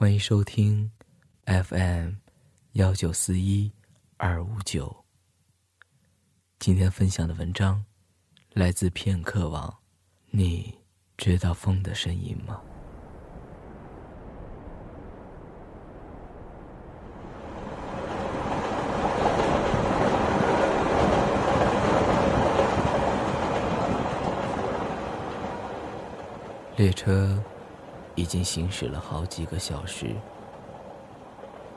欢迎收听 FM 幺九四一二五九。今天分享的文章来自片刻网。你知道风的声音吗？列车已经行驶了好几个小时。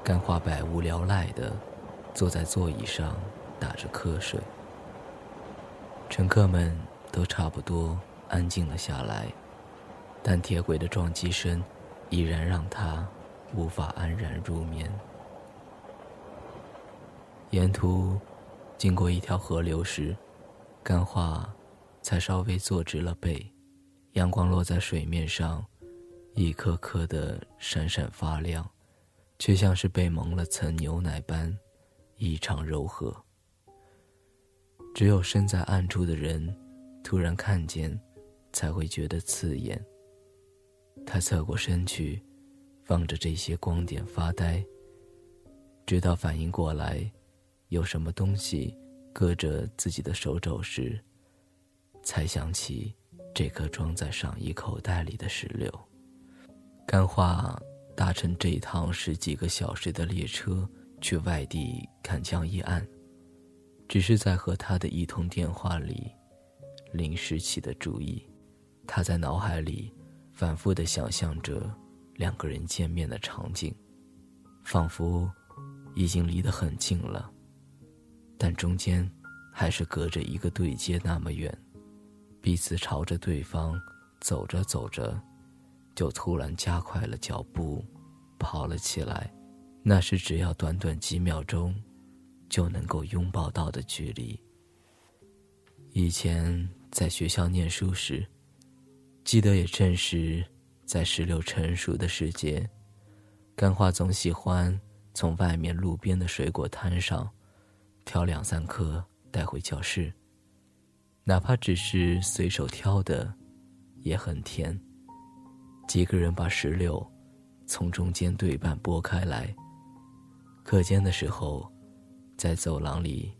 干花百无聊赖的坐在座椅上打着瞌睡。乘客们都差不多安静了下来，但铁轨的撞击声依然让他无法安然入眠。沿途经过一条河流时，干花才稍微坐直了背。阳光落在水面上，一颗颗的闪闪发亮，却像是被蒙了层牛奶般，异常柔和。只有身在暗处的人，突然看见，才会觉得刺眼。他侧过身去，望着这些光点发呆，直到反应过来，有什么东西搁着自己的手肘时，才想起。这颗装在上衣口袋里的石榴。干花搭乘这一趟十几个小时的列车去外地看江一案，只是在和他的一通电话里临时起的主意。他在脑海里反复的想象着两个人见面的场景，仿佛已经离得很近了，但中间还是隔着一个对接那么远。彼此朝着对方走着走着，就突然加快了脚步，跑了起来。那是只要短短几秒钟，就能够拥抱到的距离。以前在学校念书时，记得也正是在石榴成熟的时节，干花总喜欢从外面路边的水果摊上挑两三颗带回教室。哪怕只是随手挑的，也很甜。几个人把石榴从中间对半剥开来。课间的时候，在走廊里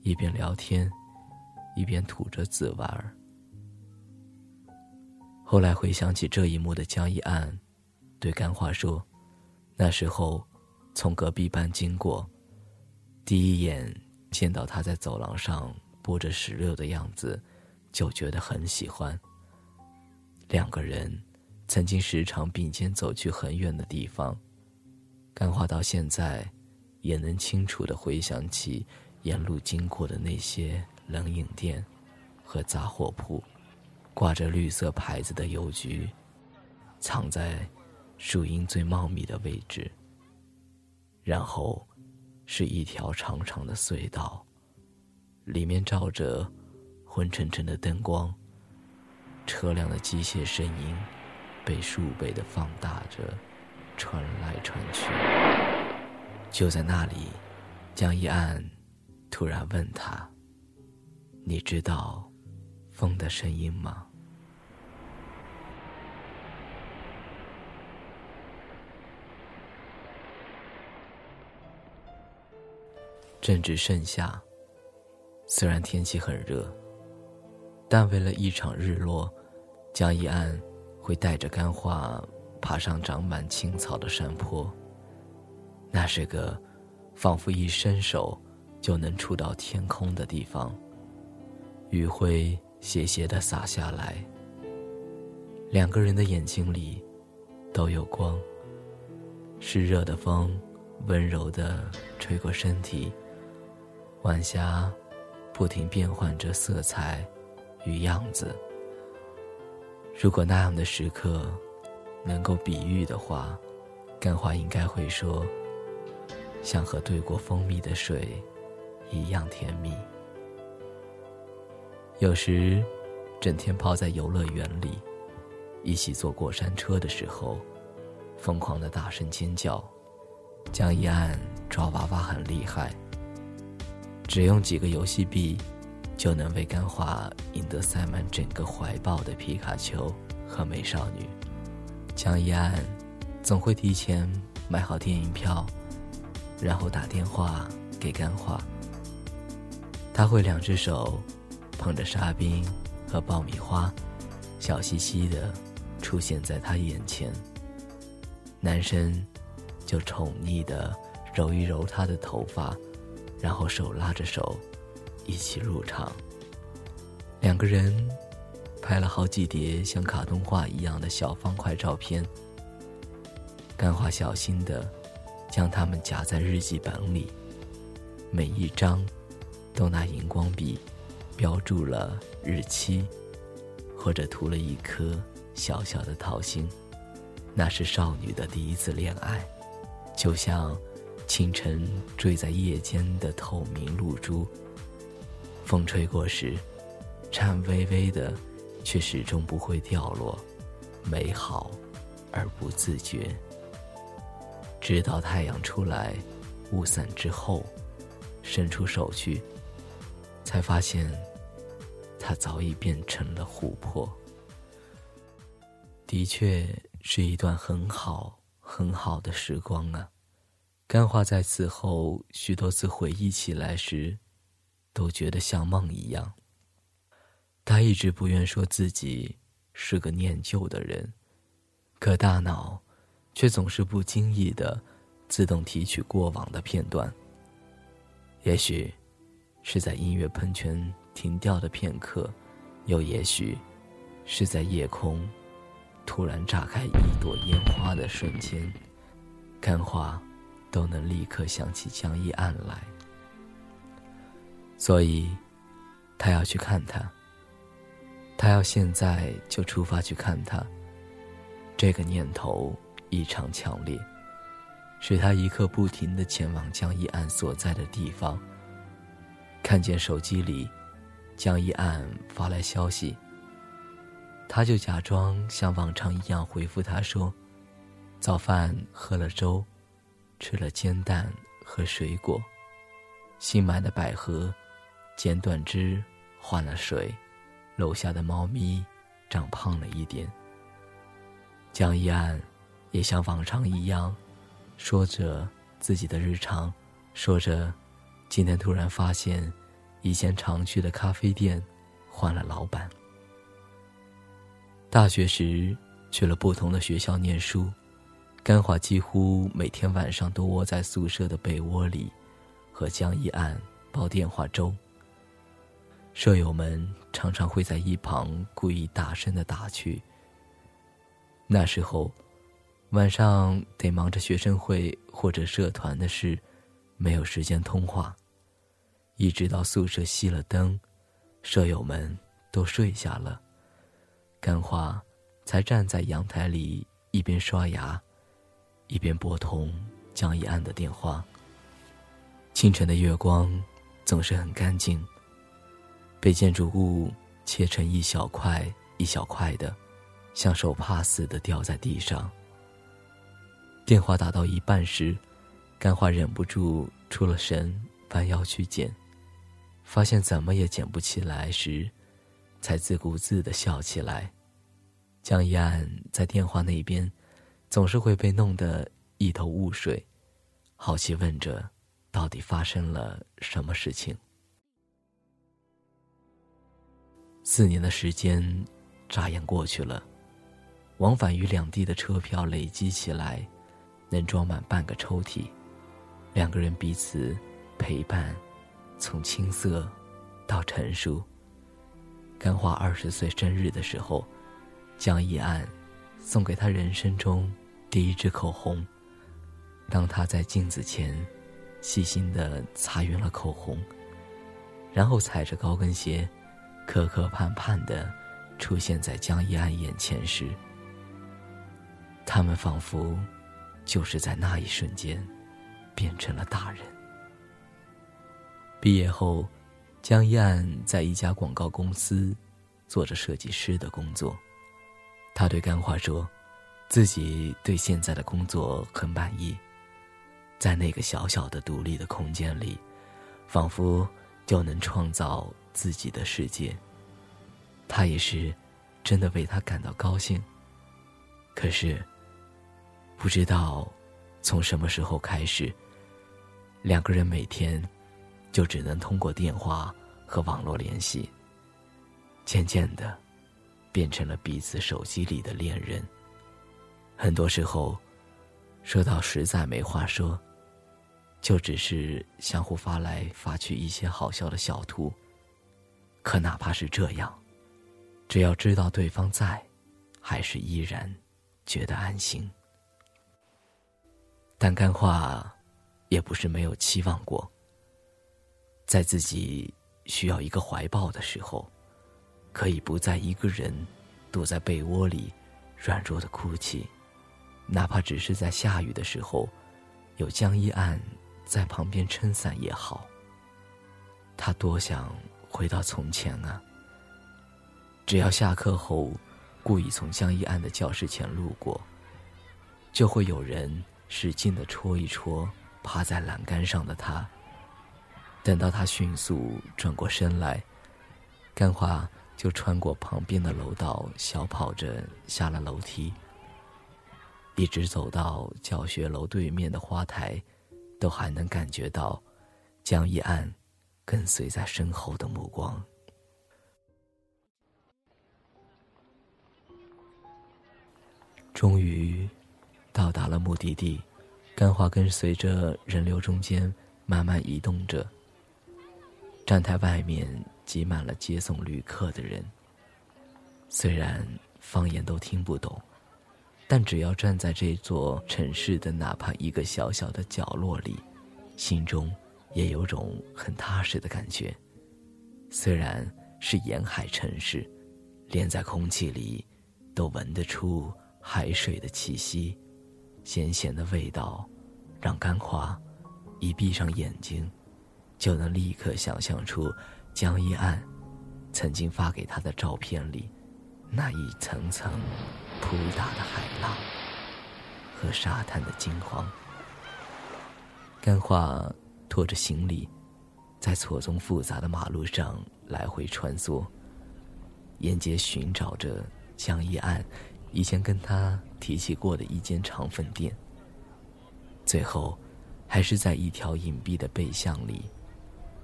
一边聊天，一边吐着籽玩儿。后来回想起这一幕的江一岸，对干花说：“那时候从隔壁班经过，第一眼见到他在走廊上。”剥着石榴的样子，就觉得很喜欢。两个人曾经时常并肩走去很远的地方。干花到现在，也能清楚的回想起沿路经过的那些冷饮店和杂货铺，挂着绿色牌子的邮局，藏在树荫最茂密的位置。然后，是一条长长的隧道。里面照着昏沉沉的灯光，车辆的机械声音被数倍的放大着，传来传去。就在那里，江一岸突然问他：“你知道风的声音吗？”正值盛夏。虽然天气很热，但为了一场日落，江一岸会带着干花爬上长满青草的山坡。那是个仿佛一伸手就能触到天空的地方。余晖斜斜地洒下来，两个人的眼睛里都有光。湿热的风温柔地吹过身体，晚霞。不停变换着色彩与样子。如果那样的时刻能够比喻的话，干花应该会说，像喝兑过蜂蜜的水一样甜蜜。有时，整天泡在游乐园里，一起坐过山车的时候，疯狂的大声尖叫。江一岸抓娃娃很厉害。只用几个游戏币，就能为干花赢得塞满整个怀抱的皮卡丘和美少女。江一安总会提前买好电影票，然后打电话给干花。他会两只手捧着沙冰和爆米花，笑嘻嘻的出现在他眼前。男生就宠溺的揉一揉她的头发，然后手拉着手一起入场。两个人拍了好几叠像卡通画一样的小方块照片。干花小心的将它们夹在日记本里，每一张都拿荧光笔标注了日期，或者涂了一颗小小的桃心。那是少女的第一次恋爱，就像清晨坠在夜间的透明露珠。风吹过时。颤巍巍的，却始终不会掉落，美好而不自觉。直到太阳出来，雾散之后，伸出手去，才发现，它早已变成了琥珀。的确是一段很好很好的时光啊！干花在此后许多次回忆起来时，都觉得像梦一样。他一直不愿说自己是个念旧的人，可大脑却总是不经意的自动提取过往的片段。也许是在音乐喷泉停掉的片刻，又也许是在夜空突然炸开一朵烟花的瞬间，干花都能立刻想起江一岸来。所以，他要去看他。他要现在就出发去看他。这个念头异常强烈，使他一刻不停的前往江一岸所在的地方。看见手机里江一岸发来消息，他就假装像往常一样回复他说：“早饭喝了粥，吃了煎蛋和水果，新买的百合剪断枝换了水。”楼下的猫咪长胖了一点。江一岸也像往常一样，说着自己的日常，说着今天突然发现以前常去的咖啡店换了老板。大学时去了不同的学校念书，甘华几乎每天晚上都窝在宿舍的被窝里，和江一岸煲电话粥。舍友们常常会在一旁故意大声的打趣。那时候，晚上得忙着学生会或者社团的事，没有时间通话。一直到宿舍熄了灯，舍友们都睡下了，干花才站在阳台里一边刷牙，一边拨通江一安的电话。清晨的月光总是很干净。被建筑物切成一小块一小块的，像手帕似的掉在地上。电话打到一半时，干花忍不住出了神，弯腰去捡，发现怎么也捡不起来时，才自顾自的笑起来。江一岸在电话那边，总是会被弄得一头雾水，好奇问着，到底发生了什么事情。四年的时间，眨眼过去了。往返于两地的车票累积起来，能装满半个抽屉。两个人彼此陪伴，从青涩到成熟。干花二十岁生日的时候，江一岸送给他人生中第一支口红。当他在镜子前细心的擦匀了口红，然后踩着高跟鞋。磕磕绊绊的出现在江一安眼前时，他们仿佛就是在那一瞬间变成了大人。毕业后，江一安在一家广告公司做着设计师的工作。他对干花说：“自己对现在的工作很满意，在那个小小的独立的空间里，仿佛就能创造。”自己的世界。他也是真的为他感到高兴。可是，不知道从什么时候开始，两个人每天就只能通过电话和网络联系。渐渐的，变成了彼此手机里的恋人。很多时候，说到实在没话说，就只是相互发来发去一些好笑的小图。可哪怕是这样，只要知道对方在，还是依然觉得安心。但干话也不是没有期望过，在自己需要一个怀抱的时候。可以不再一个人躲在被窝里软弱的哭泣，哪怕只是在下雨的时候，有江一岸在旁边撑伞也好。他多想回到从前啊！只要下课后故意从江一岸的教室前路过，就会有人使劲的戳一戳趴在栏杆上的他。等到他迅速转过身来，干花。就穿过旁边的楼道，小跑着下了楼梯，一直走到教学楼对面的花台，都还能感觉到江一岸跟随在身后的目光。终于到达了目的地，干花跟随着人流中间慢慢移动着。站台外面。挤满了接送旅客的人。虽然方言都听不懂，但只要站在这座城市的哪怕一个小小的角落里，心中也有种很踏实的感觉。虽然是沿海城市，连在空气里都闻得出海水的气息，咸咸的味道，让干花一闭上眼睛，就能立刻想象出。江一岸曾经发给他的照片里，那一层层扑打的海浪和沙滩的金黄。干化拖着行李，在错综复杂的马路上来回穿梭，沿街寻找着江一岸以前跟他提起过的一间肠粉店。最后，还是在一条隐蔽的背巷里，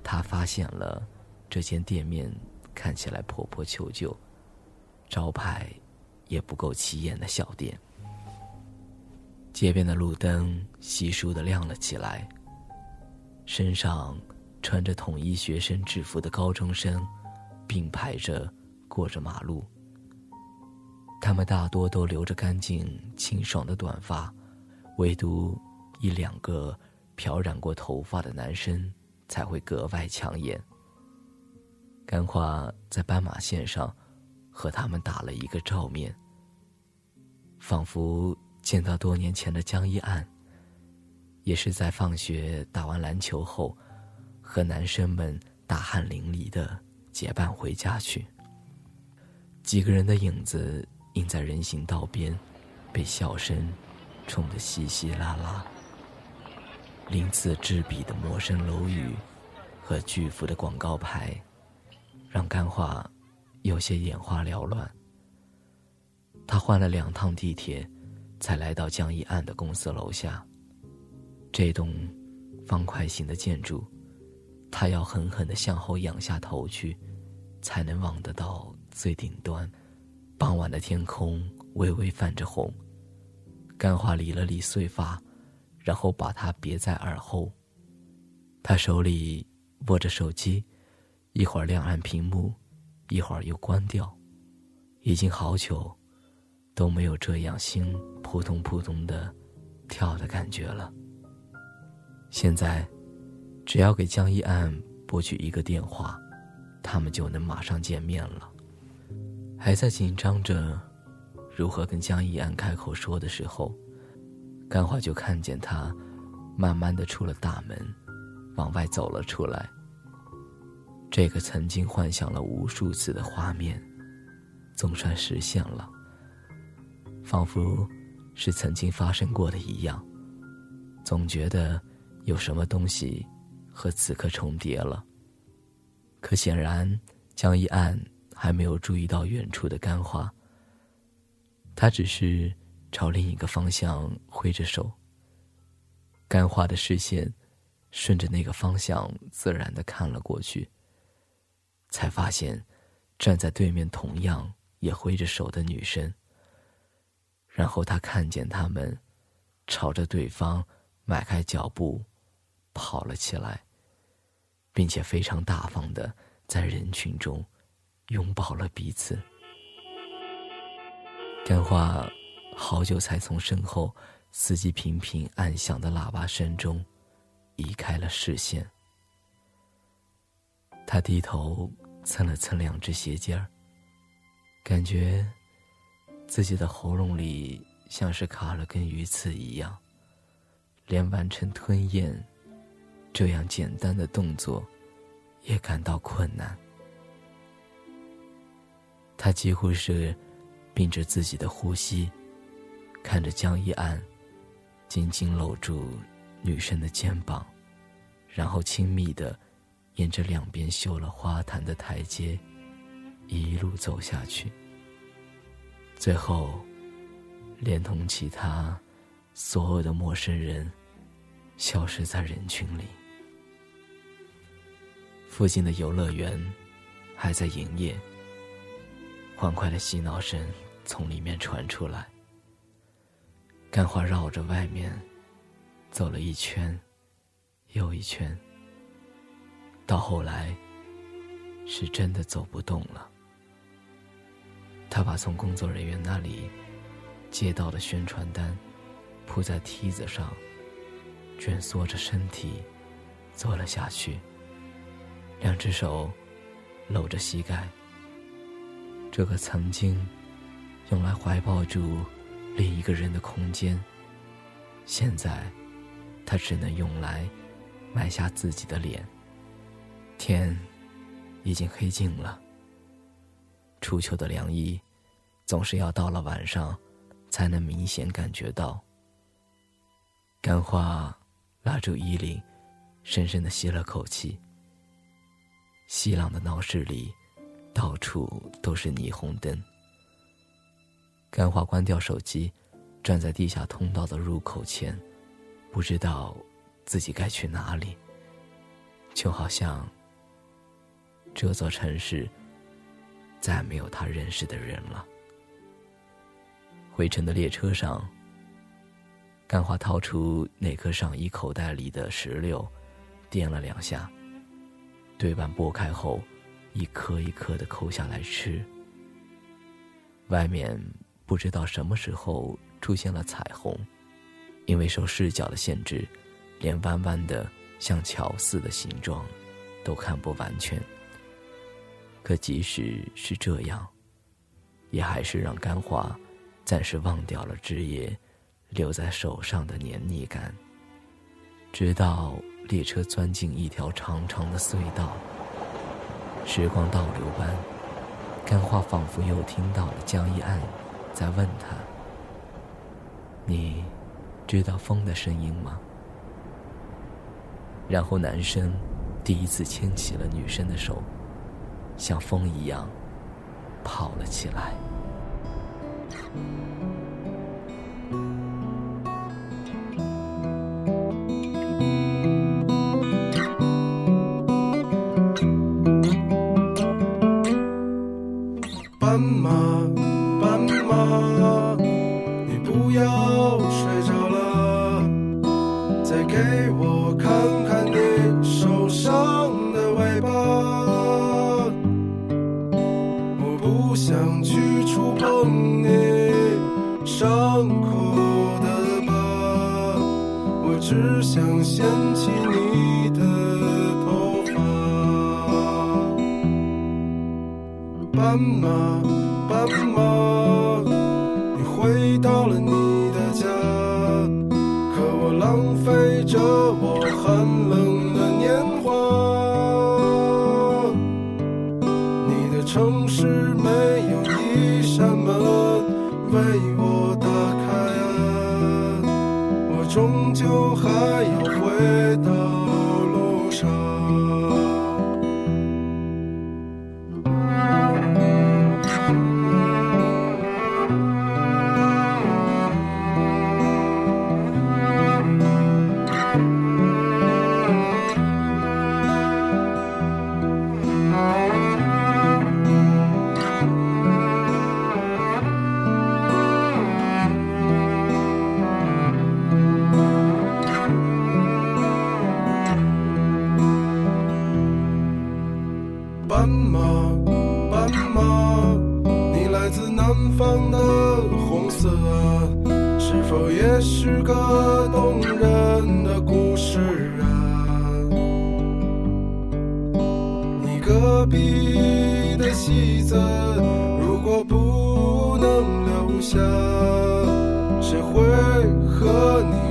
他发现了。这间店面看起来破破旧旧，招牌也不够起眼的小店。街边的路灯稀疏的亮了起来。身上穿着统一学生制服的高中生并排着过着马路。他们大多都留着干净清爽的短发，唯独一两个漂染过头发的男生才会格外抢眼。干花在斑马线上，和他们打了一个照面。仿佛见到多年前的江一岸，也是在放学打完篮球后，和男生们大汗淋漓的结伴回家去。几个人的影子映在人行道边，被笑声冲得稀稀拉拉。鳞次栉比的陌生楼宇和巨幅的广告牌。让干话有些眼花缭乱。他换了两趟地铁，才来到江一岸的公司楼下。这栋方块形的建筑，他要狠狠的向后仰下头去，才能望得到最顶端。傍晚的天空微微泛着红。干花理了理碎发，然后把它别在耳后。他手里握着手机。一会儿亮暗屏幕，一会儿又关掉，已经好久都没有这样心扑通扑通的跳的感觉了。现在，只要给江一岸拨去一个电话，他们就能马上见面了。还在紧张着如何跟江一岸开口说的时候，甘花就看见他慢慢的出了大门，往外走了出来。这个曾经幻想了无数次的画面，总算实现了。仿佛是曾经发生过的一样，总觉得有什么东西和此刻重叠了。可显然，江一岸还没有注意到远处的干花。他只是朝另一个方向挥着手。干花的视线顺着那个方向自然的看了过去，才发现站在对面同样也挥着手的女生。然后他看见他们朝着对方迈开脚步跑了起来，并且非常大方的在人群中拥抱了彼此。电话好久才从身后。司机频频按响的喇叭声中，移开了视线。他低头蹭了蹭两只鞋尖儿，感觉自己的喉咙里像是卡了根鱼刺一样，连完成吞咽这样简单的动作也感到困难。他几乎是屏着自己的呼吸，看着江一岸。紧紧搂住女生的肩膀，然后亲密的沿着两边绣了花坛的台阶一路走下去，最后连同其他所有的陌生人消失在人群里。附近的游乐园还在营业，欢快的嬉闹声从里面传出来。干花绕着外面走了一圈又一圈，到后来是真的走不动了。他把从工作人员那里接到的宣传单铺在梯子上，蜷缩着身体坐了下去，两只手搂着膝盖。这个曾经用来怀抱住。另一个人的空间，现在，他只能用来埋下自己的脸。天已经黑尽了，初秋的凉意，总是要到了晚上，才能明显感觉到。干花拉住衣领，深深的吸了口气。熙朗的闹市里，到处都是霓虹灯。干花关掉手机，站在地下通道的入口前，不知道自己该去哪里。就好像这座城市再没有他认识的人了。回程的列车上，干花掏出那颗上衣口袋里的石榴，掂了两下，对半剥开后，一颗一颗的抠下来吃。外面。不知道什么时候出现了彩虹，因为受视角的限制，连弯弯的像桥似的形状都看不完全。可即使是这样，也还是让干花暂时忘掉了枝叶留在手上的黏腻感。直到列车钻进一条长长的隧道，时光倒流般，干花仿佛又听到了江一岸。在问他：“你知道风的声音吗？”然后男生第一次牵起了女生的手，像风一样跑了起来。斑马。斑马你不要睡着了，再给我看看你受伤的尾巴。我不想去触碰你伤口的疤，我只想掀起你发。斑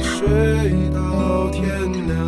睡到天亮。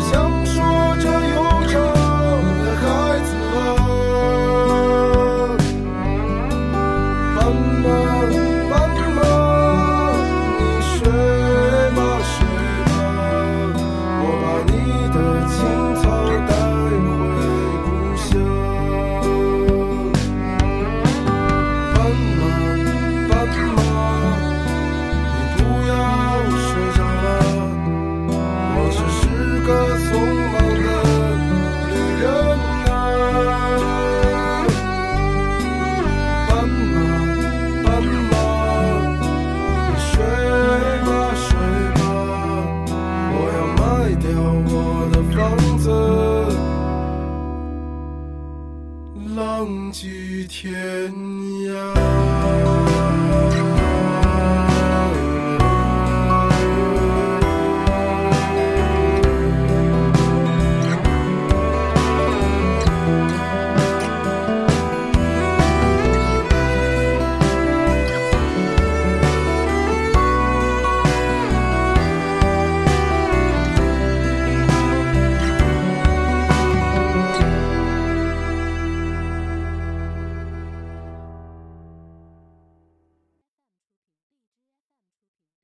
There's 我的房子浪迹天涯。